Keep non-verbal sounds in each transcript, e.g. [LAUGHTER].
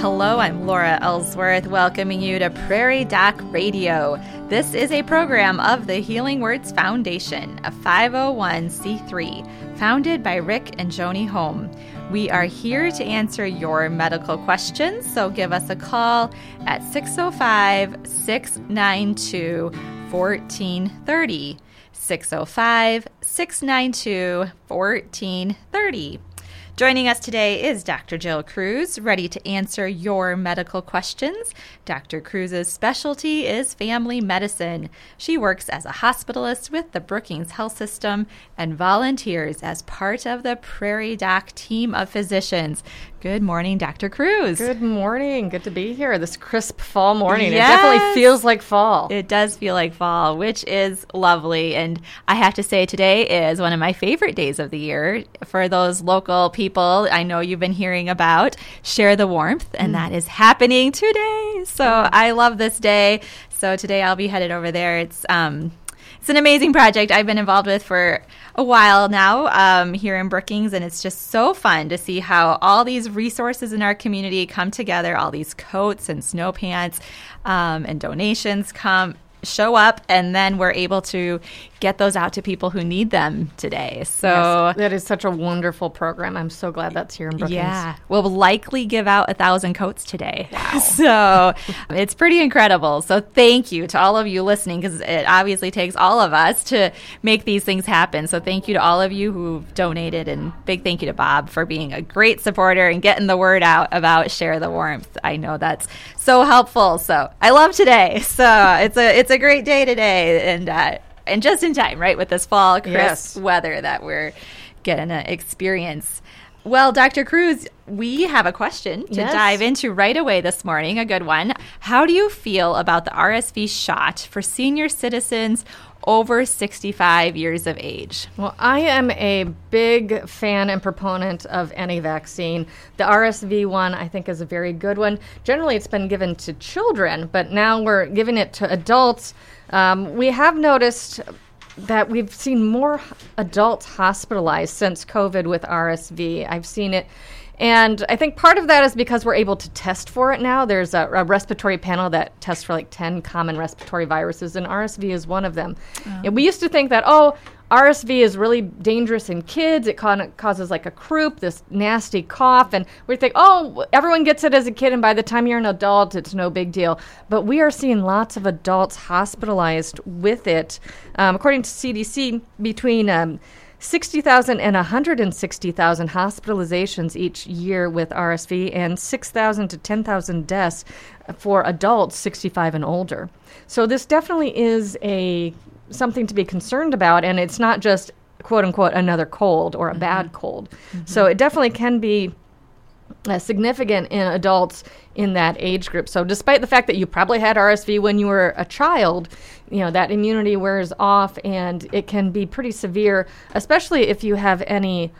Hello, I'm Laura Ellsworth, welcoming you to Prairie Doc Radio. This is a program of the Healing Words Foundation, a 501c3, founded by Rick and Joni Holm. We are here to answer your medical questions, so give us a call at 605 692 1430. 605 692 1430. Joining us today is Dr. Jill Kruse, ready to answer your medical questions. Dr. Kruse's specialty is family medicine. She works as a hospitalist with the Brookings Health System and volunteers as part of the Prairie Doc team of physicians. Good morning, Dr. Kruse. Good morning. Good to be here this crisp fall morning. Yes. It definitely feels like fall. It does feel like fall, which is lovely. And I have to say, today is one of my favorite days of the year. For those local people I know you've been hearing about, share the warmth, and mm. that is happening today. So I love this day. So today I'll be headed over there. It's um, it's an amazing project I've been involved with for a while now um, here in Brookings, and it's just so fun to see how all these resources in our community come together. All these coats and snow pants um, and donations come show up and then we're able to get those out to people who need them today. So yes, that is such a wonderful program. I'm so glad that's here in Brookings. Yeah, we'll likely give out a thousand coats today. Wow. [LAUGHS] so it's pretty incredible. So thank you to all of you listening because it obviously takes all of us to make these things happen. So thank you to all of you who've donated and big thank you to Bob for being a great supporter and getting the word out about share the warmth. I know that's so helpful. So I love today. [LAUGHS] So it's a it's a great day today and. Uh, and just in time, right, with this fall crisp yes. weather that we're getting to experience. Well, Dr. Kruse, we have a question to yes. dive into right away this morning, a good one. How do you feel about the RSV shot for senior citizens over 65 years of age? Well, I am a big fan and proponent of any vaccine. The RSV one, I think, is a very good one. Generally, it's been given to children, but now we're giving it to adults um, we have noticed that we've seen more adults hospitalized since COVID with RSV. I've seen it. And I think part of that is because we're able to test for it now. There's a, a respiratory panel that tests for like 10 common respiratory viruses, and RSV is one of them. Oh. we used to think that, oh, RSV is really dangerous in kids. It ca- causes like a croup, this nasty cough, and we think, oh, everyone gets it as a kid, and by the time you're an adult, it's no big deal. But we are seeing lots of adults hospitalized with it. Um, according to CDC, between um, 60,000 and 160,000 hospitalizations each year with RSV, and 6,000 to 10,000 deaths for adults 65 and older. So this definitely is a something to be concerned about, and it's not just quote unquote another cold or a mm-hmm. bad cold. Mm-hmm. So it definitely can be uh, significant in adults in that age group. So despite the fact that you probably had RSV when you were a child, you know that immunity wears off and it can be pretty severe, especially if you have any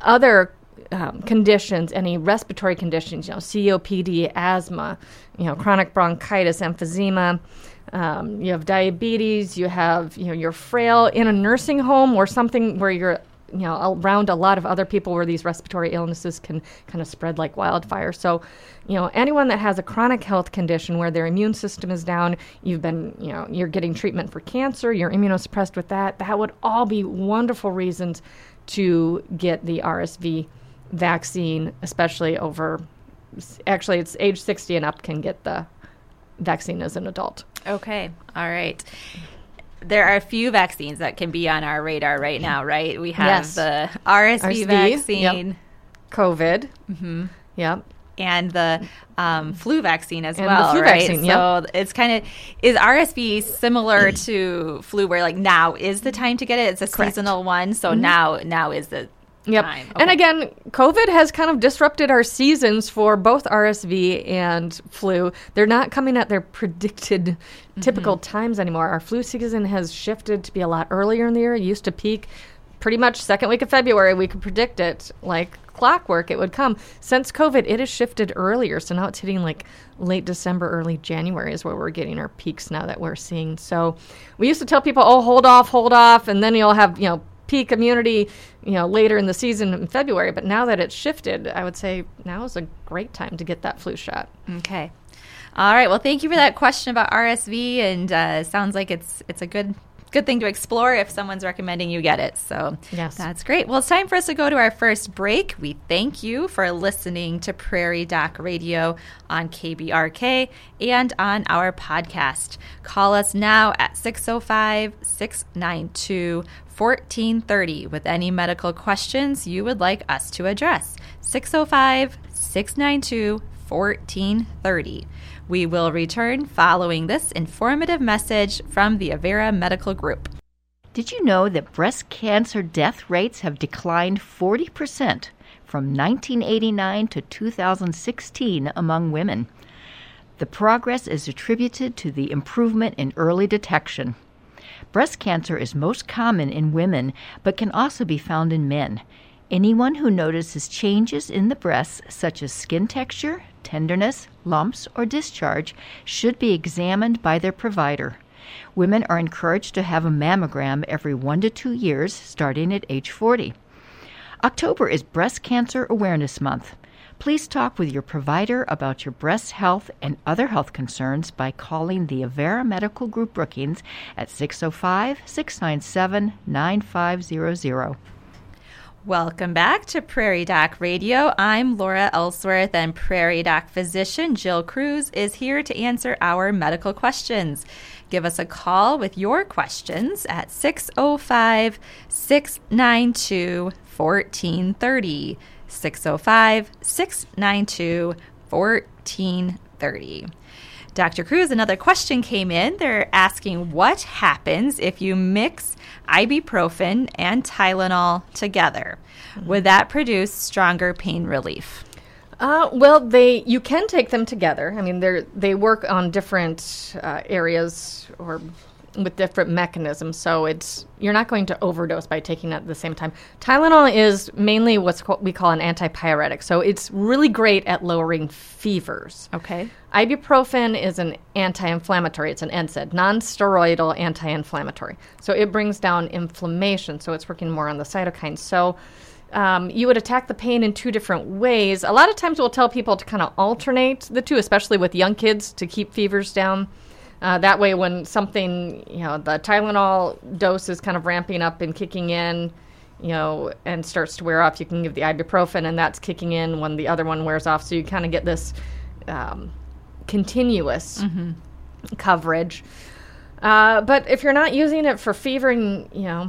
other um, conditions, any respiratory conditions, you know, COPD, asthma, you know, chronic bronchitis, emphysema. Um, you have diabetes, you have, you know, you're frail in a nursing home or something where you're, you know, around a lot of other people where these respiratory illnesses can kind of spread like wildfire. So, you know, anyone that has a chronic health condition where their immune system is down, you've been, you know, you're getting treatment for cancer, you're immunosuppressed with that, that would all be wonderful reasons to get the RSV vaccine, especially over, actually, it's age 60 and up can get the vaccine as an adult. Okay. All right. There are a few vaccines that can be on our radar right now, right? We have yes. the RSV, RSV vaccine, yep. COVID. Mm-hmm. Yep. And the um, flu vaccine as and well, right? Vaccine, yep. So it's kind of is RSV similar to flu, where like now is the time to get it? It's a Correct. seasonal one, so mm-hmm. now now is the Yep. Okay. And again, COVID has kind of disrupted our seasons for both RSV and flu. They're not coming at their predicted mm-hmm. typical times anymore. Our flu season has shifted to be a lot earlier in the year. It used to peak pretty much second week of February. We could predict it like clockwork. It would come. Since COVID, it has shifted earlier. So now it's hitting like late December, early January is where we're getting our peaks now that we're seeing. So we used to tell people, oh, hold off, hold off. And then you'll have, you know, peak immunity, you know, later in the season in February. But now that it's shifted, I would say now is a great time to get that flu shot. Okay. All right. Well, thank you for that question about RSV, and uh, sounds like it's it's a good good thing to explore if someone's recommending you get it. So yes. that's great. Well, it's time for us to go to our first break. We thank you for listening to Prairie Doc Radio on KBRK and on our podcast. Call us now at 605 692 1430 with any medical questions you would like us to address. 605 692 1430. We will return following this informative message from the Avera Medical Group. Did you know that breast cancer death rates have declined 40% from 1989 to 2016 among women? The progress is attributed to the improvement in early detection. Breast cancer is most common in women, but can also be found in men. Anyone who notices changes in the breasts, such as skin texture, tenderness, lumps, or discharge, should be examined by their provider. Women are encouraged to have a mammogram every one to two years, starting at age 40. October is Breast Cancer Awareness Month. Please talk with your provider about your breast health and other health concerns by calling the Avera Medical Group Brookings at 605 697 9500. Welcome back to Prairie Doc Radio. I'm Laura Ellsworth, and Prairie Doc physician Jill Kruse is here to answer our medical questions. Give us a call with your questions at 605 692 1430. 605 692 1430. Dr. Kruse, another question came in. They're asking what happens if you mix ibuprofen and Tylenol together? Would that produce stronger pain relief? Uh, well, they you can take them together. I mean, they they work on different uh, areas or with different mechanisms. So it's you're not going to overdose by taking it at the same time. Tylenol is mainly what's co- we call an antipyretic. So it's really great at lowering fevers. Okay. Ibuprofen is an anti-inflammatory. It's an NSAID, non-steroidal anti-inflammatory. So it brings down inflammation. So it's working more on the cytokines. So um, you would attack the pain in two different ways. A lot of times we'll tell people to kind of alternate the two, especially with young kids, to keep fevers down. Uh, that way, when something, you know, the Tylenol dose is kind of ramping up and kicking in, you know, and starts to wear off, you can give the ibuprofen, and that's kicking in when the other one wears off. So you kind of get this um, continuous mm-hmm. coverage. Uh, but if you're not using it for fevering, you know,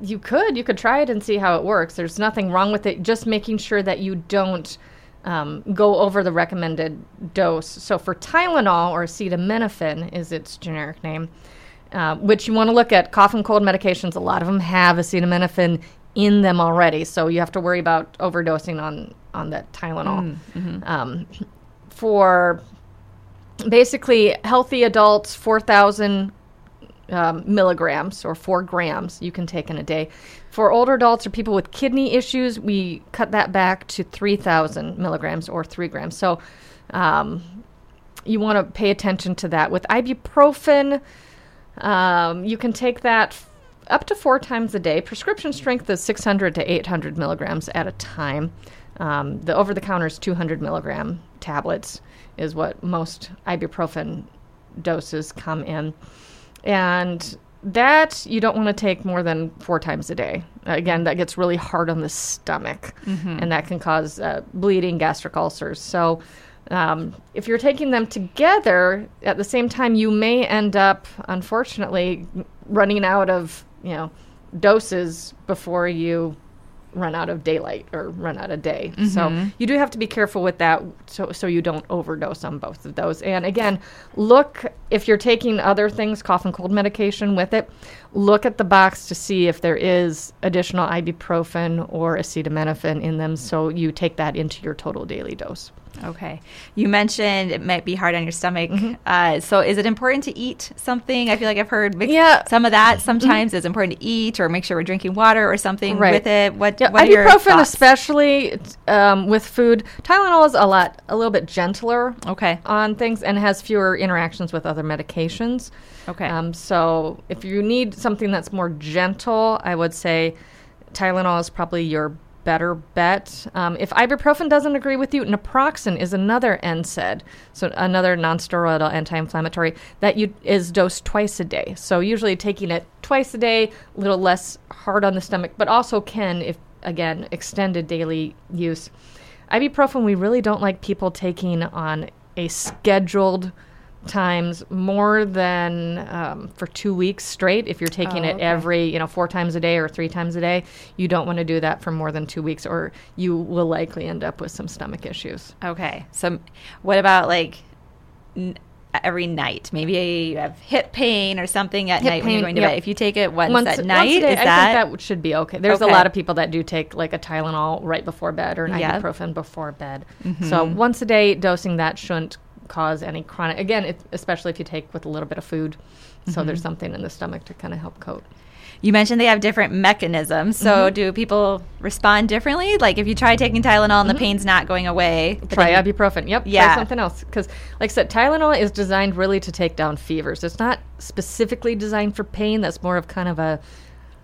you could you could try it and see how it works. There's nothing wrong with it. Just making sure that you don't um, go over the recommended dose. So for Tylenol or acetaminophen is its generic name, uh, which you want to look at cough and cold medications. A lot of them have acetaminophen in them already, so you have to worry about overdosing on on that Tylenol. Mm, mm-hmm. Um, for basically healthy adults, four thousand um, milligrams or four grams you can take in a day. For older adults or people with kidney issues, we cut that back to 3,000 milligrams or three grams. So um, you want to pay attention to that. With ibuprofen, um, you can take that up to four times a day. Prescription strength is 600 to 800 milligrams at a time. Um, the over the counter is 200 milligram tablets, is what most ibuprofen doses come in. And that you don't want to take more than four times a day. Again, that gets really hard on the stomach, mm-hmm. and that can cause uh, bleeding, gastric ulcers. So, um, if you're taking them together at the same time, you may end up, unfortunately, running out of you know doses before you run out of daylight or run out of day. Mm-hmm. So you do have to be careful with that so so you don't overdose on both of those. And again, look if you're taking other things, cough and cold medication with it, look at the box to see if there is additional ibuprofen or acetaminophen in them so you take that into your total daily dose. Okay. You mentioned it might be hard on your stomach. Mm-hmm. Uh, so is it important to eat something? I feel like I've heard mix- Yeah. Mm-hmm. some of that sometimes is important to eat or make sure we're drinking water or something Right. with it. What, Yeah, what ibuprofen, especially um, with food. Tylenol is a lot, a little bit gentler Okay. on things and has fewer interactions with other medications. Okay. Um, so if you need something that's more gentle, I would say Tylenol is probably your better bet. Um, if ibuprofen doesn't agree with you, naproxen is another NSAID, so another nonsteroidal anti-inflammatory that you is dosed twice a day. So usually taking it twice a day, a little less hard on the stomach, but also can, if again, extended daily use. Ibuprofen, we really don't like people taking on a scheduled times more than um, for two weeks straight. If you're taking Oh, it every, you know, four times a day or three times a day, you don't want to do that for more than two weeks, or you will likely end up with some stomach issues. Okay. So, what about like n- every night? Maybe you have hip pain or something at Hip night when you're pain, going to yep. bed. If you take it once, Once at once a night, day, is I that, think that should be okay. There's Okay. a lot of people that do take like a Tylenol right before bed or an Yep. ibuprofen before bed. Mm-hmm. So once a day dosing that shouldn't cause any chronic. Again, it, especially if you take with a little bit of food. So Mm-hmm. there's something in the stomach to kind of help coat. You mentioned they have different mechanisms. So, Mm-hmm. do people respond differently? Like if you try taking Tylenol and the pain's not going away, Mm-hmm. Try ibuprofen. Yep. Yeah. Try something else. Because, like I said, Tylenol is designed really to take down fevers. It's not specifically designed for pain. That's more of kind of a,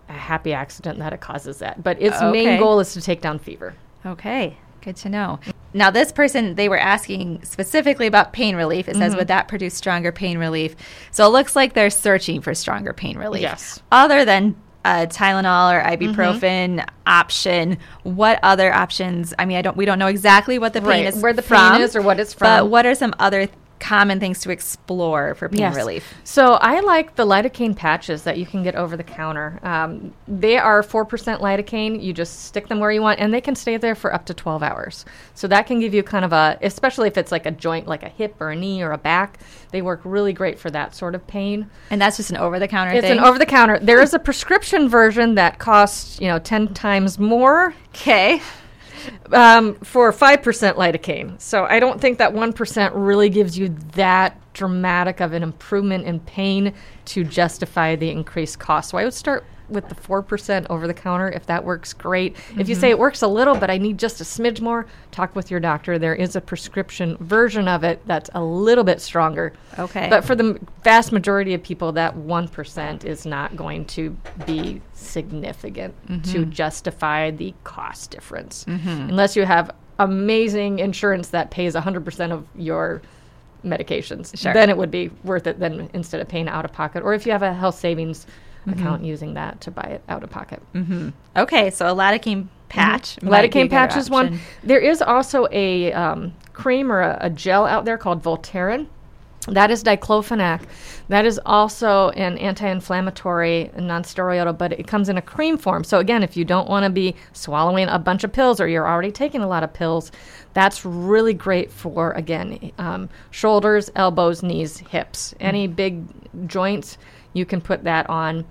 a happy accident that it causes that. But its Okay. main goal is to take down fever. Okay, good to know. Now, this person, they were asking specifically about pain relief. It Mm-hmm. says, would that produce stronger pain relief? So it looks like they're searching for stronger pain relief. Yes. Other than uh, Tylenol or Mm-hmm. ibuprofen option, what other options? I mean, I don't. We don't know exactly what the pain Right, is where the pain from, is or what it's from. But what are some other common things to explore for pain Yes. relief? So I like the lidocaine patches that you can get over the counter. Um, they are 4% lidocaine. You just stick them where you want, and they can stay there for up to 12 hours. So that can give you kind of a, especially if it's like a joint, like a hip or a knee or a back, they work really great for that sort of pain. And that's just an over-the-counter It's thing. an over the counter. There is a prescription version that costs, you know, 10 times more okay. Um, for 5% lidocaine. So I don't think that 1% really gives you that dramatic of an improvement in pain to justify the increased cost. So I would start with the 4% over the counter if that works great. If you mm-hmm. say it works a little, but I need just a smidge more, talk with your doctor. There is a prescription version of it that's a little bit stronger. Okay. But for the vast majority of people, that 1% is not going to be significant to mm-hmm. justify the cost difference. Mm-hmm. Unless you have amazing insurance that pays 100% of your medications. Sure. Then it would be worth it then instead of paying out of pocket. Or if you have a health savings account using that to buy it out of pocket. Okay, so a lidocaine patch. might be a Lidocaine patch is one. There is also a um, cream or a, a gel out there called Voltaren. That is diclofenac. That is also an anti-inflammatory, non-steroidal, but it comes in a cream form. So again, if you don't want to be swallowing a bunch of pills or you're already taking a lot of pills, that's really great for again um, shoulders, elbows, knees, hips, any big joints. You can put that on.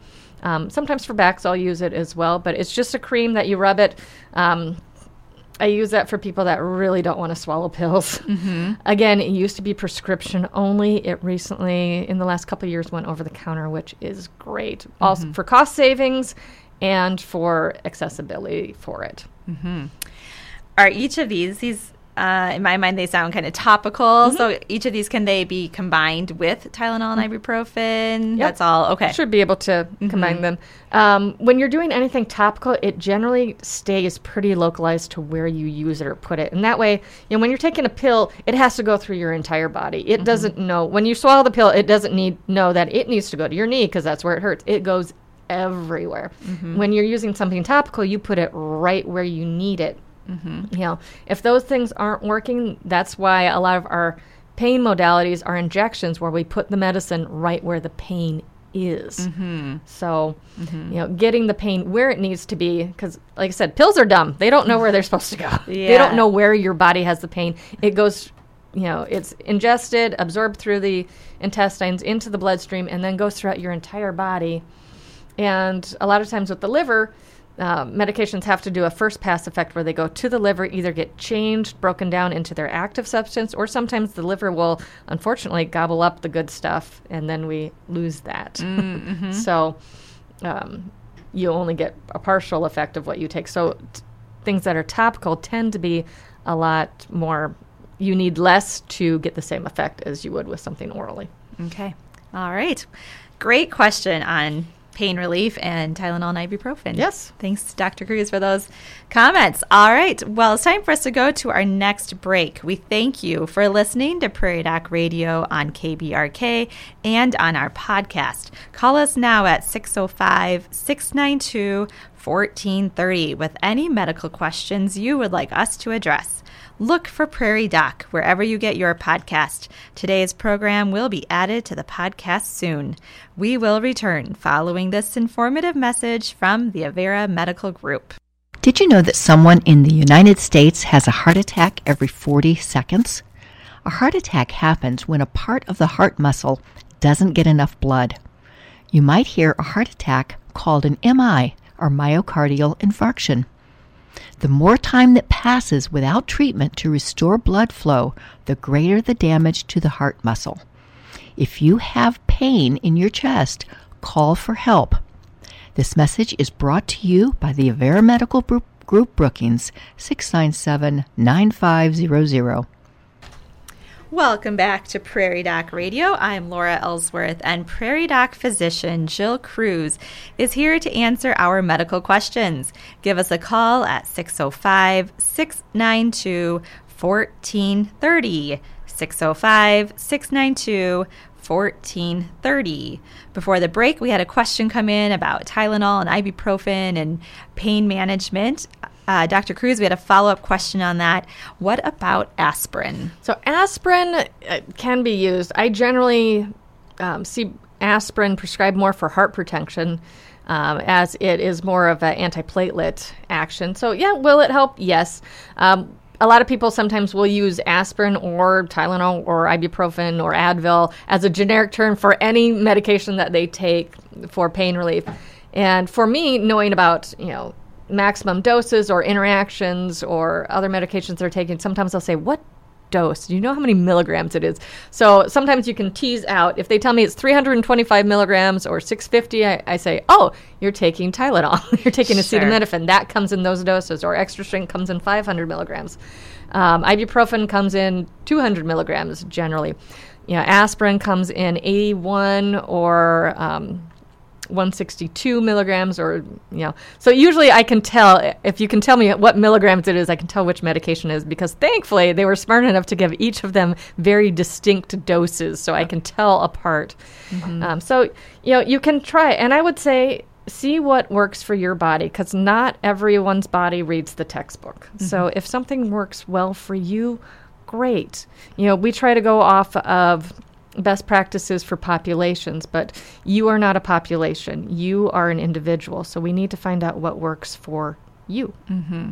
Um, sometimes for backs, I'll use it as well, but it's just a cream that you rub it. Um, I use that for people that really don't want to swallow pills. Again, it used to be prescription only. It recently, in the last couple of years, went over the counter, which is great. Also for cost savings and for accessibility for it. Are each of these these uh, in my mind they sound kind of topical? Mm-hmm. So each of these can they be combined with Tylenol and ibuprofen? That's all. Okay. Should be able to combine them. Um, when you're doing anything topical, it generally stays pretty localized to where you use it or put it. And that way, you know, when you're taking a pill, it has to go through your entire body. It doesn't know when you swallow the pill, it doesn't need know that it needs to go to your knee because that's where it hurts. It goes everywhere. When you're using something topical, you put it right where you need it. Mm-hmm. You know, if those things aren't working, that's why a lot of our pain modalities are injections where we put the medicine right where the pain is. Mm-hmm. So, mm-hmm. you know, getting the pain where it needs to be, because, like I said, pills are dumb. They don't know where they're supposed to go. [LAUGHS] They don't know where your body has the pain. It goes, you know, it's ingested, absorbed through the intestines into the bloodstream, and then goes throughout your entire body. And a lot of times with the liver, uh, medications have to do a first pass effect where they go to the liver, either get changed, broken down into their active substance, or sometimes the liver will unfortunately gobble up the good stuff and then we lose that. Mm-hmm. [LAUGHS] so um, you only get a partial effect of what you take. So t- things that are topical tend to be a lot more, you need less to get the same effect as you would with something orally. Okay. All right. Great question on pain relief and Tylenol and ibuprofen. Yes. Thanks, Dr. Kruse, for those comments. All right. Well, it's time for us to go to our next break. We thank you for listening to Prairie Doc Radio on KBRK and on our podcast. Call us now at 605 692 1430 with any medical questions you would like us to address. Look for Prairie Doc wherever you get your podcast. Today's program will be added to the podcast soon. We will return following this informative message from the Avera Medical Group. Did you know that someone in the United States has a heart attack every 40 seconds? A heart attack happens when a part of the heart muscle doesn't get enough blood. You might hear a heart attack called an MI or myocardial infarction. The more time that passes without treatment to restore blood flow, the greater the damage to the heart muscle. If you have pain in your chest, call for help. This message is brought to you by the Avera Medical Group Brookings 697 9500. Welcome back to Prairie Doc Radio. I'm Laura Ellsworth, and Prairie Doc physician Jill Kruse is here to answer our medical questions. Give us a call at 605 692 1430. 605 692 1430. Before the break, we had a question come in about Tylenol and ibuprofen and pain management. Uh, Dr. Kruse, we had a follow up question on that. What about aspirin? So, aspirin uh, can be used. I generally um, see aspirin prescribed more for heart protection. Um, as it is more of an antiplatelet action. So, yeah, will it help? Yes. Um, a lot of people sometimes will use aspirin or Tylenol or ibuprofen or Advil as a generic term for any medication that they take for pain relief. And for me, knowing about, you know, maximum doses or interactions or other medications they're taking, sometimes they'll say, What dose? Do you know how many milligrams it is? So sometimes you can tease out. If they tell me it's 325 milligrams or 650, I, I say, oh, you're taking Tylenol. [LAUGHS] you're taking sure. acetaminophen. That comes in those doses. Or extra strength comes in 500 milligrams. Um, ibuprofen comes in 200 milligrams generally. You know, aspirin comes in 81 or um, 162 milligrams or you know. So usually i can tell if you can tell me what milligrams it is i can tell which medication is because thankfully they were smart enough to give each of them very distinct doses so i can tell apart. Mm-hmm. um, so you know you can try and i would say see what works for your body because not everyone's body reads the textbook. Mm-hmm. so if something works well for you great. You know we try to go off of best practices for populations, but you are not a population. You are an individual. So we need to find out what works for you. Mm-hmm.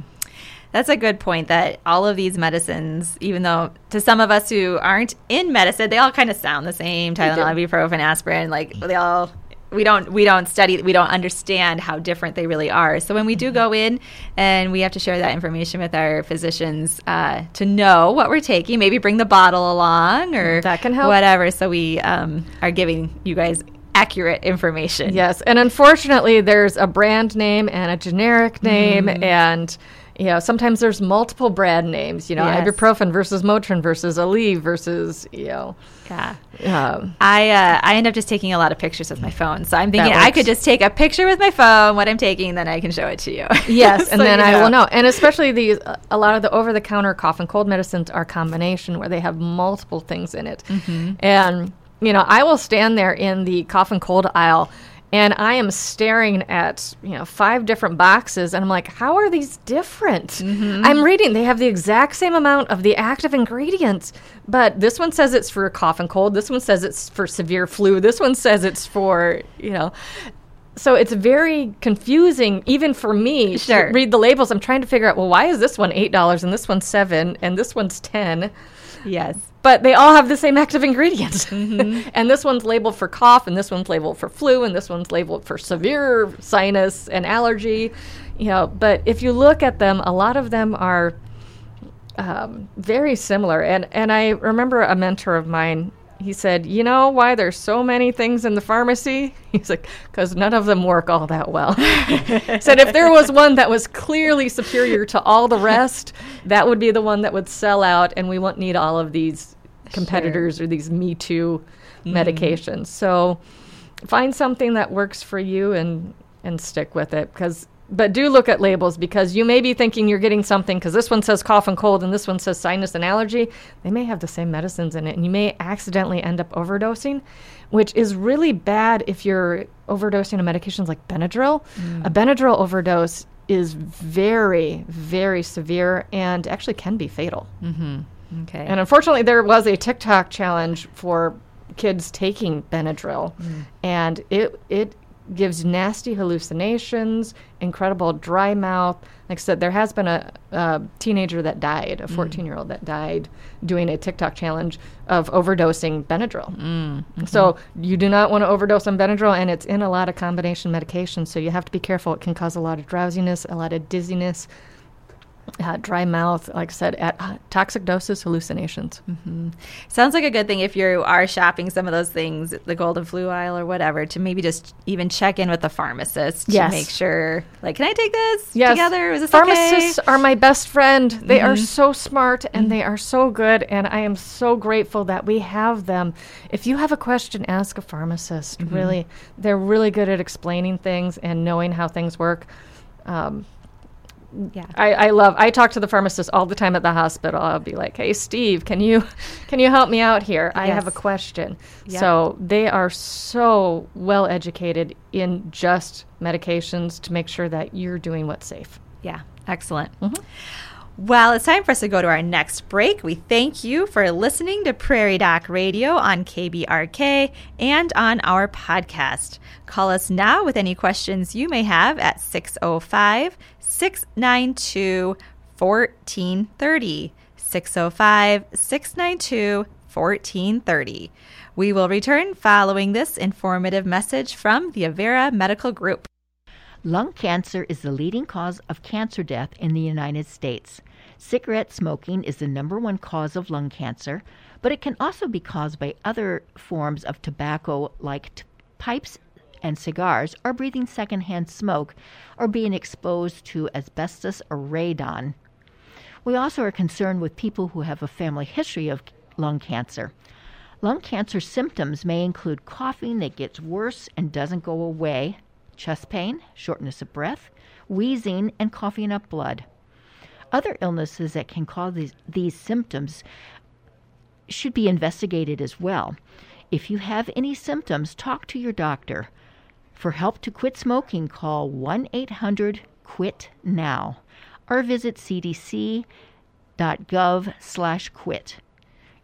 That's a good point that all of these medicines, even though to some of us who aren't in medicine, they all kind of sound the same Tylenol, ibuprofen, aspirin, like they all we don't we don't study we don't understand how different they really are. So when we do go in and we have to share that information with our physicians uh, to know what we're taking maybe bring the bottle along or that can help. whatever. So we um, are giving you guys accurate information. Yes and unfortunately there's a brand name and a generic name mm. and you know, sometimes there's multiple brand names, you know, yes. ibuprofen versus Motrin versus Aleve versus, you know. Yeah. Um, I uh, I end up just taking a lot of pictures with my phone. So I'm thinking I could just take a picture with my phone, what I'm taking, then I can show it to you. [LAUGHS] Yes, so and then I know. will know. And especially these, uh, a lot of the over the counter cough and cold medicines are combination where they have multiple things in it. Mm-hmm. And, you know, I will stand there in the cough and cold aisle and I am staring at you know five different boxes, and I'm like, how are these different? Mm-hmm. I'm reading; they have the exact same amount of the active ingredients, but this one says it's for a cough and cold. This one says it's for severe flu. This one says it's for you know. So it's very confusing, even for me. Sure. To read the labels. I'm trying to figure out, well, why is this one eight dollars and this one's seven and this one's ten? Yes. but they all have the same active ingredients. [LAUGHS] and this one's labeled for cough, and this one's labeled for flu, and this one's labeled for severe sinus and allergy. You know, but if you look at them, a lot of them are um, very similar. And and I remember a mentor of mine. He said, "You know why there's so many things in the pharmacy?" [LAUGHS] He's like, "Because none of them work all that well." [LAUGHS] said if there was one that was clearly superior to all the rest, that would be the one that would sell out, and we won't need all of these competitors or these Me Too mm-hmm. medications. So find something that works for you and and stick with it because but do look at labels because you may be thinking you're getting something because this one says cough and cold and this one says sinus and allergy. They may have the same medicines in it and you may accidentally end up overdosing which is really bad if you're overdosing on medications like benadryl. Mm. A benadryl overdose is very very severe and actually can be fatal. Mm-hmm. Okay. and unfortunately, there was a TikTok challenge for kids taking Benadryl, mm. and it it gives nasty hallucinations, incredible dry mouth. Like I said, there has been a, a teenager that died, a mm. 14 year old that died doing a TikTok challenge of overdosing Benadryl. Mm, mm-hmm. So you do not want to overdose on Benadryl, and it's in a lot of combination medications. So you have to be careful. It can cause a lot of drowsiness, a lot of dizziness. Uh, dry mouth, like I said, at uh, toxic doses, hallucinations. Sounds like a good thing if you are shopping some of those things, the golden flu aisle or whatever, to maybe just even check in with the pharmacist Yes. to make sure, like, can I take this Yes. together? Is this Pharmacists okay? are my best friend. They are so smart and they are so good, and I am so grateful that we have them. If you have a question, ask a pharmacist. Really, they're really good at explaining things and knowing how things work. Um, Yeah. I, I love. I talk to the pharmacist all the time at the hospital. I'll be like, "Hey, Steve, can you [LAUGHS] can you help me out here? I have a question." Yep. So they are so well educated in just medications to make sure that you're doing what's safe. Yeah, excellent. Mm-hmm. Well, it's time for us to go to our next break. We thank you for listening to Prairie Doc Radio on KBRK and on our podcast. Call us now with any questions you may have at 605 692 1430. 605 692 1430. We will return following this informative message from the Avera Medical Group. Lung cancer is the leading cause of cancer death in the United States. Cigarette smoking is the number one cause of lung cancer, but it can also be caused by other forms of tobacco like t- pipes and cigars, or breathing secondhand smoke, or being exposed to asbestos or radon. We also are concerned with people who have a family history of lung cancer. Lung cancer symptoms may include coughing that gets worse and doesn't go away, chest pain, shortness of breath, wheezing, and coughing up blood. Other illnesses that can cause these, these symptoms should be investigated as well. If you have any symptoms, talk to your doctor. For help to quit smoking, call 1 800 QUIT NOW or visit cdc.gov slash quit.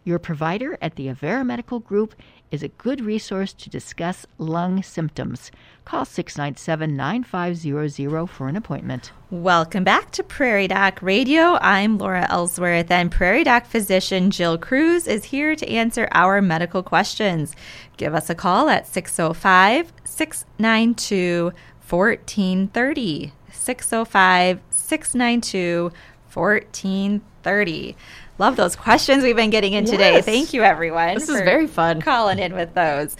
Your provider at the Avera Medical Group is a good resource to discuss lung symptoms. Call 697 9500 for an appointment. Welcome back to Prairie Doc Radio. I'm Laura Ellsworth, and Prairie Doc physician Jill Kruse is here to answer our medical questions. Give us a call at 605 692 1430. 605 692 1430. Love those questions we've been getting in today. Thank you, everyone. This is very fun. Calling in with those.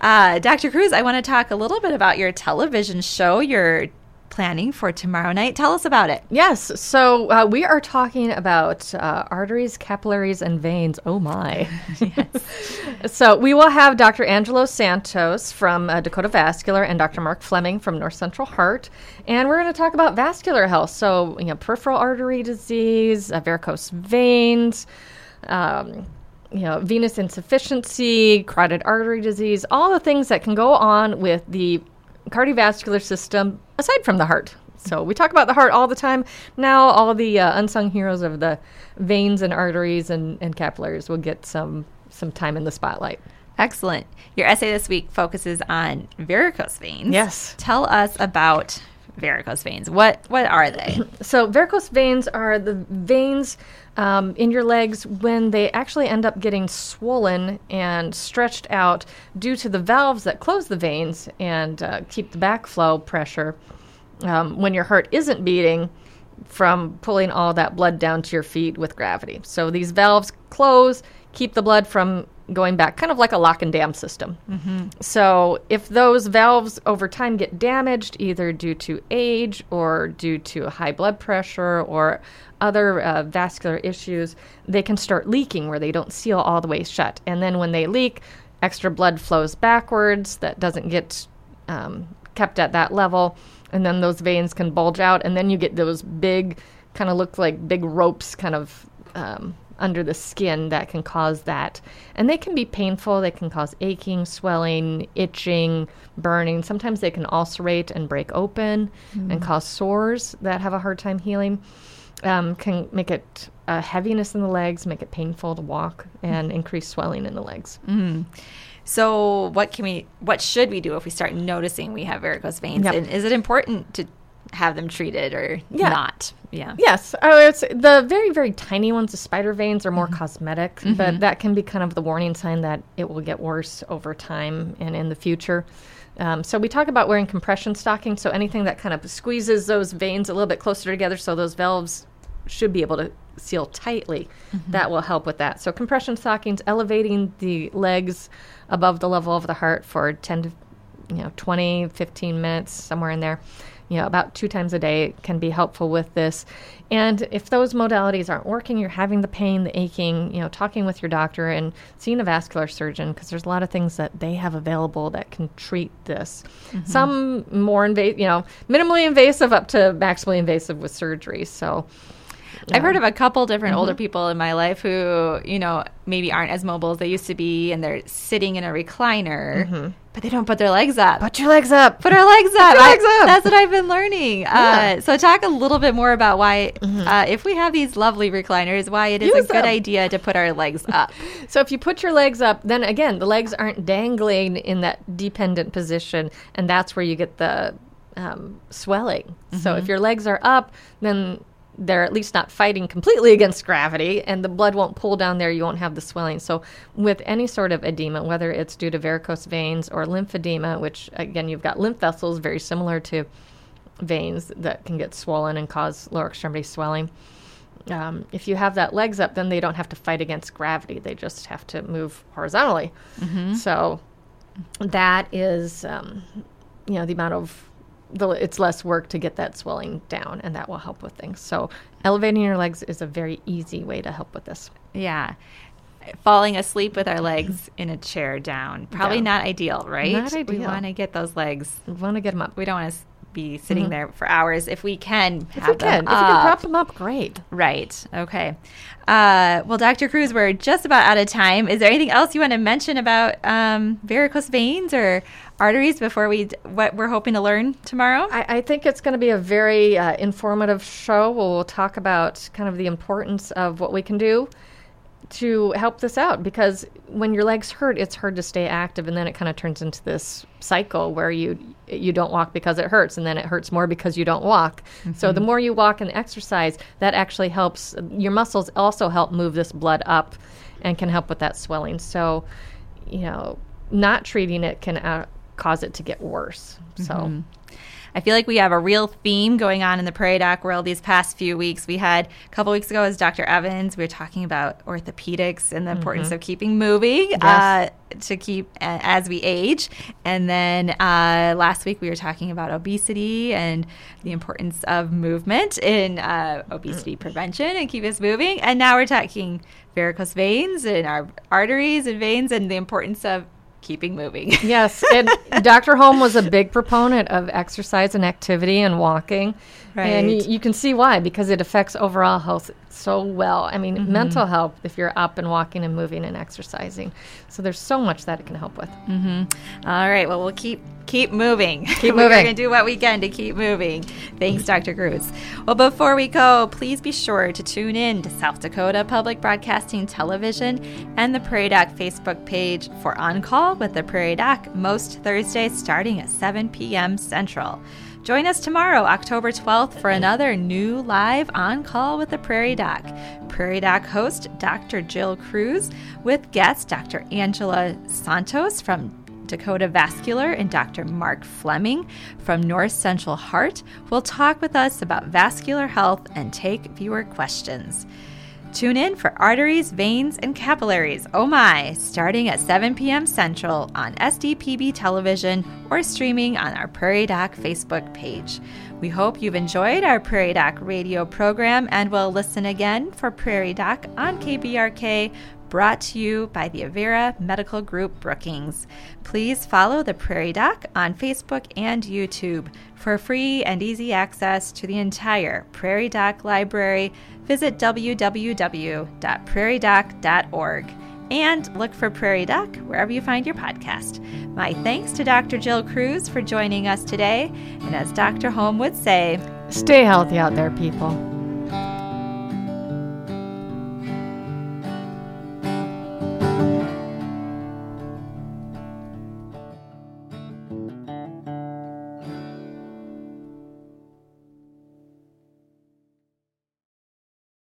Uh, Dr. Kruse, I want to talk a little bit about your television show you're planning for tomorrow night. Tell us about it. Yes. So uh, we are talking about uh, arteries, capillaries, and veins. Oh my. [LAUGHS] so we will have Dr. Angelo Santos from uh, Dakota Vascular and Dr. Mark Fleming from North Central Heart, and we're going to talk about vascular health. So you know, peripheral artery disease, uh, varicose veins. Um, you know, venous insufficiency, carotid artery disease, all the things that can go on with the cardiovascular system aside from the heart. So we talk about the heart all the time. Now all the uh, unsung heroes of the veins and arteries and, and capillaries will get some some time in the spotlight. Excellent. Your essay this week focuses on varicose veins. Yes. Tell us about varicose veins. What what are they? [CLEARS THROAT] So varicose veins are the veins um, in your legs when they actually end up getting swollen and stretched out due to the valves that close the veins and uh, keep the backflow pressure. Um, when your heart isn't beating, from pulling all that blood down to your feet with gravity. So these valves close, keep the blood from going back, kind of like a lock and dam system. So if those valves over time get damaged, either due to age or due to high blood pressure or other uh, vascular issues, they can start leaking where they don't seal all the way shut. And then when they leak, extra blood flows backwards that doesn't get um, kept at that level, and then those veins can bulge out, and then you get those big, kind of look like big ropes, kind of um, under the skin that can cause that, and they can be painful. They can cause aching, swelling, itching, burning. Sometimes they can ulcerate and break open and cause sores that have a hard time healing. Um, can make it uh, heaviness in the legs, make it painful to walk, and increase swelling in the legs. So what can we what should we do if we start noticing we have varicose veins? Yep. And is it important to have them treated or Yeah. not? Yeah. Yes, oh, it's the very very tiny ones. The spider veins are more mm-hmm. cosmetic, mm-hmm. but that can be kind of the warning sign that it will get worse over time and in the future. Um, so we talk about wearing compression stockings. So anything that kind of squeezes those veins a little bit closer together, so those valves should be able to seal tightly. Mm-hmm. That will help with that. So compression stockings, elevating the legs above the level of the heart for 10 to you know 20 15 minutes somewhere in there. You know about two times a day can be helpful with this. And if those modalities aren't working you're having the pain the aching you know talking with your doctor and seeing a vascular surgeon because there's a lot of things that they have available that can treat this. Some more invasive you know minimally invasive up to maximally invasive with surgery. So I've heard of a couple different Mm-hmm. older people in my life who, you know, maybe aren't as mobile as they used to be and they're sitting in a recliner, but they don't put their legs up. Mm-hmm. put your legs up Put our legs [LAUGHS] up. your legs up. That's what I've been learning. Uh, so, talk a little bit more about why, Mm-hmm. uh, if we have these lovely recliners, why it is Use a good idea to put our legs [LAUGHS] up. So if you put your legs up, then again, the legs aren't dangling in that dependent position, and that's where you get the um, swelling. So if your legs are up, then they're at least not fighting completely against gravity, and the blood won't pull down there. You won't have the swelling. So with any sort of edema, whether it's due to varicose veins or lymphedema, which again you've got lymph vessels very similar to veins that can get swollen and cause lower extremity swelling um, if you have that legs up, then they don't have to fight against gravity. They just have to move horizontally. So that is, um, you know, the amount of the, it's less work to get that swelling down, and that will help with things. So elevating your legs is a very easy way to help with this. Yeah. Falling asleep with our legs in a chair down. Probably Yeah. not ideal, right? Not ideal. We want to get those legs. We want to get them up. We don't want to be sitting there for hours if we can. Mm-hmm. If you can, if you can prop them up, great. Right. Okay. Uh, well, Dr. Kruse, we're just about out of time. Is there anything else you want to mention about um, varicose veins or arteries before we d- what we're hoping to learn tomorrow? I, I think it's going to be a very uh, informative show. We'll talk about kind of the importance of what we can do to help this out because when your legs hurt, it's hard to stay active, and then it kind of turns into this cycle where you you don't walk because it hurts, and then it hurts more because you don't walk. So the more you walk and exercise, that actually helps. Your muscles also help move this blood up, and can help with that swelling. So, you know, not treating it can uh, cause it to get worse. So. I feel like we have a real theme going on in the prairie doc world these past few weeks. We had a couple weeks ago as Dr. Evans, we were talking about orthopedics and the importance of keeping moving uh, to keep uh, as we age. And then uh, last week we were talking about obesity and the importance of movement in uh, obesity prevention and keep us moving. And now we're talking varicose veins and our arteries and veins and the importance of keeping moving. [LAUGHS] Yes, and Dr. Holm was a big proponent of exercise and activity and walking. And Right. you, you can see why, because it affects overall health so well. I mean, mm-hmm. mental health if you're up and walking and moving and exercising. So there's so much that it can help with. Mm-hmm. All right. Well, we'll keep keep moving. Keep [LAUGHS] moving. We're going to do what we can to keep moving. Thanks, Dr. Kruse. Well, before we go, please be sure to tune in to South Dakota Public Broadcasting Television and the Prairie Doc Facebook page for On Call with the Prairie Doc most Thursdays starting at 7 p.m. Central. Join us tomorrow, October 12th, for another new live on call with the Prairie Doc. Prairie Doc host Dr. Jill Kruse with guest Dr. Angela Santos from Dakota Vascular and Dr. Mark Fleming from North Central Heart will talk with us about vascular health and take viewer questions. Tune in for Arteries, Veins, and Capillaries, oh my, starting at 7 p.m. Central on SDPB television or streaming on our Prairie Doc Facebook page. We hope you've enjoyed our Prairie Doc radio program and will listen again for Prairie Doc on KBRK brought to you by the Avera Medical Group Brookings. Please follow the Prairie Doc on Facebook and YouTube. For free and easy access to the entire Prairie Doc library, visit www.prairiedoc.org and look for Prairie Doc wherever you find your podcast. My thanks to Dr. Jill Kruse for joining us today. And as Dr. Holm would say, stay healthy out there, people.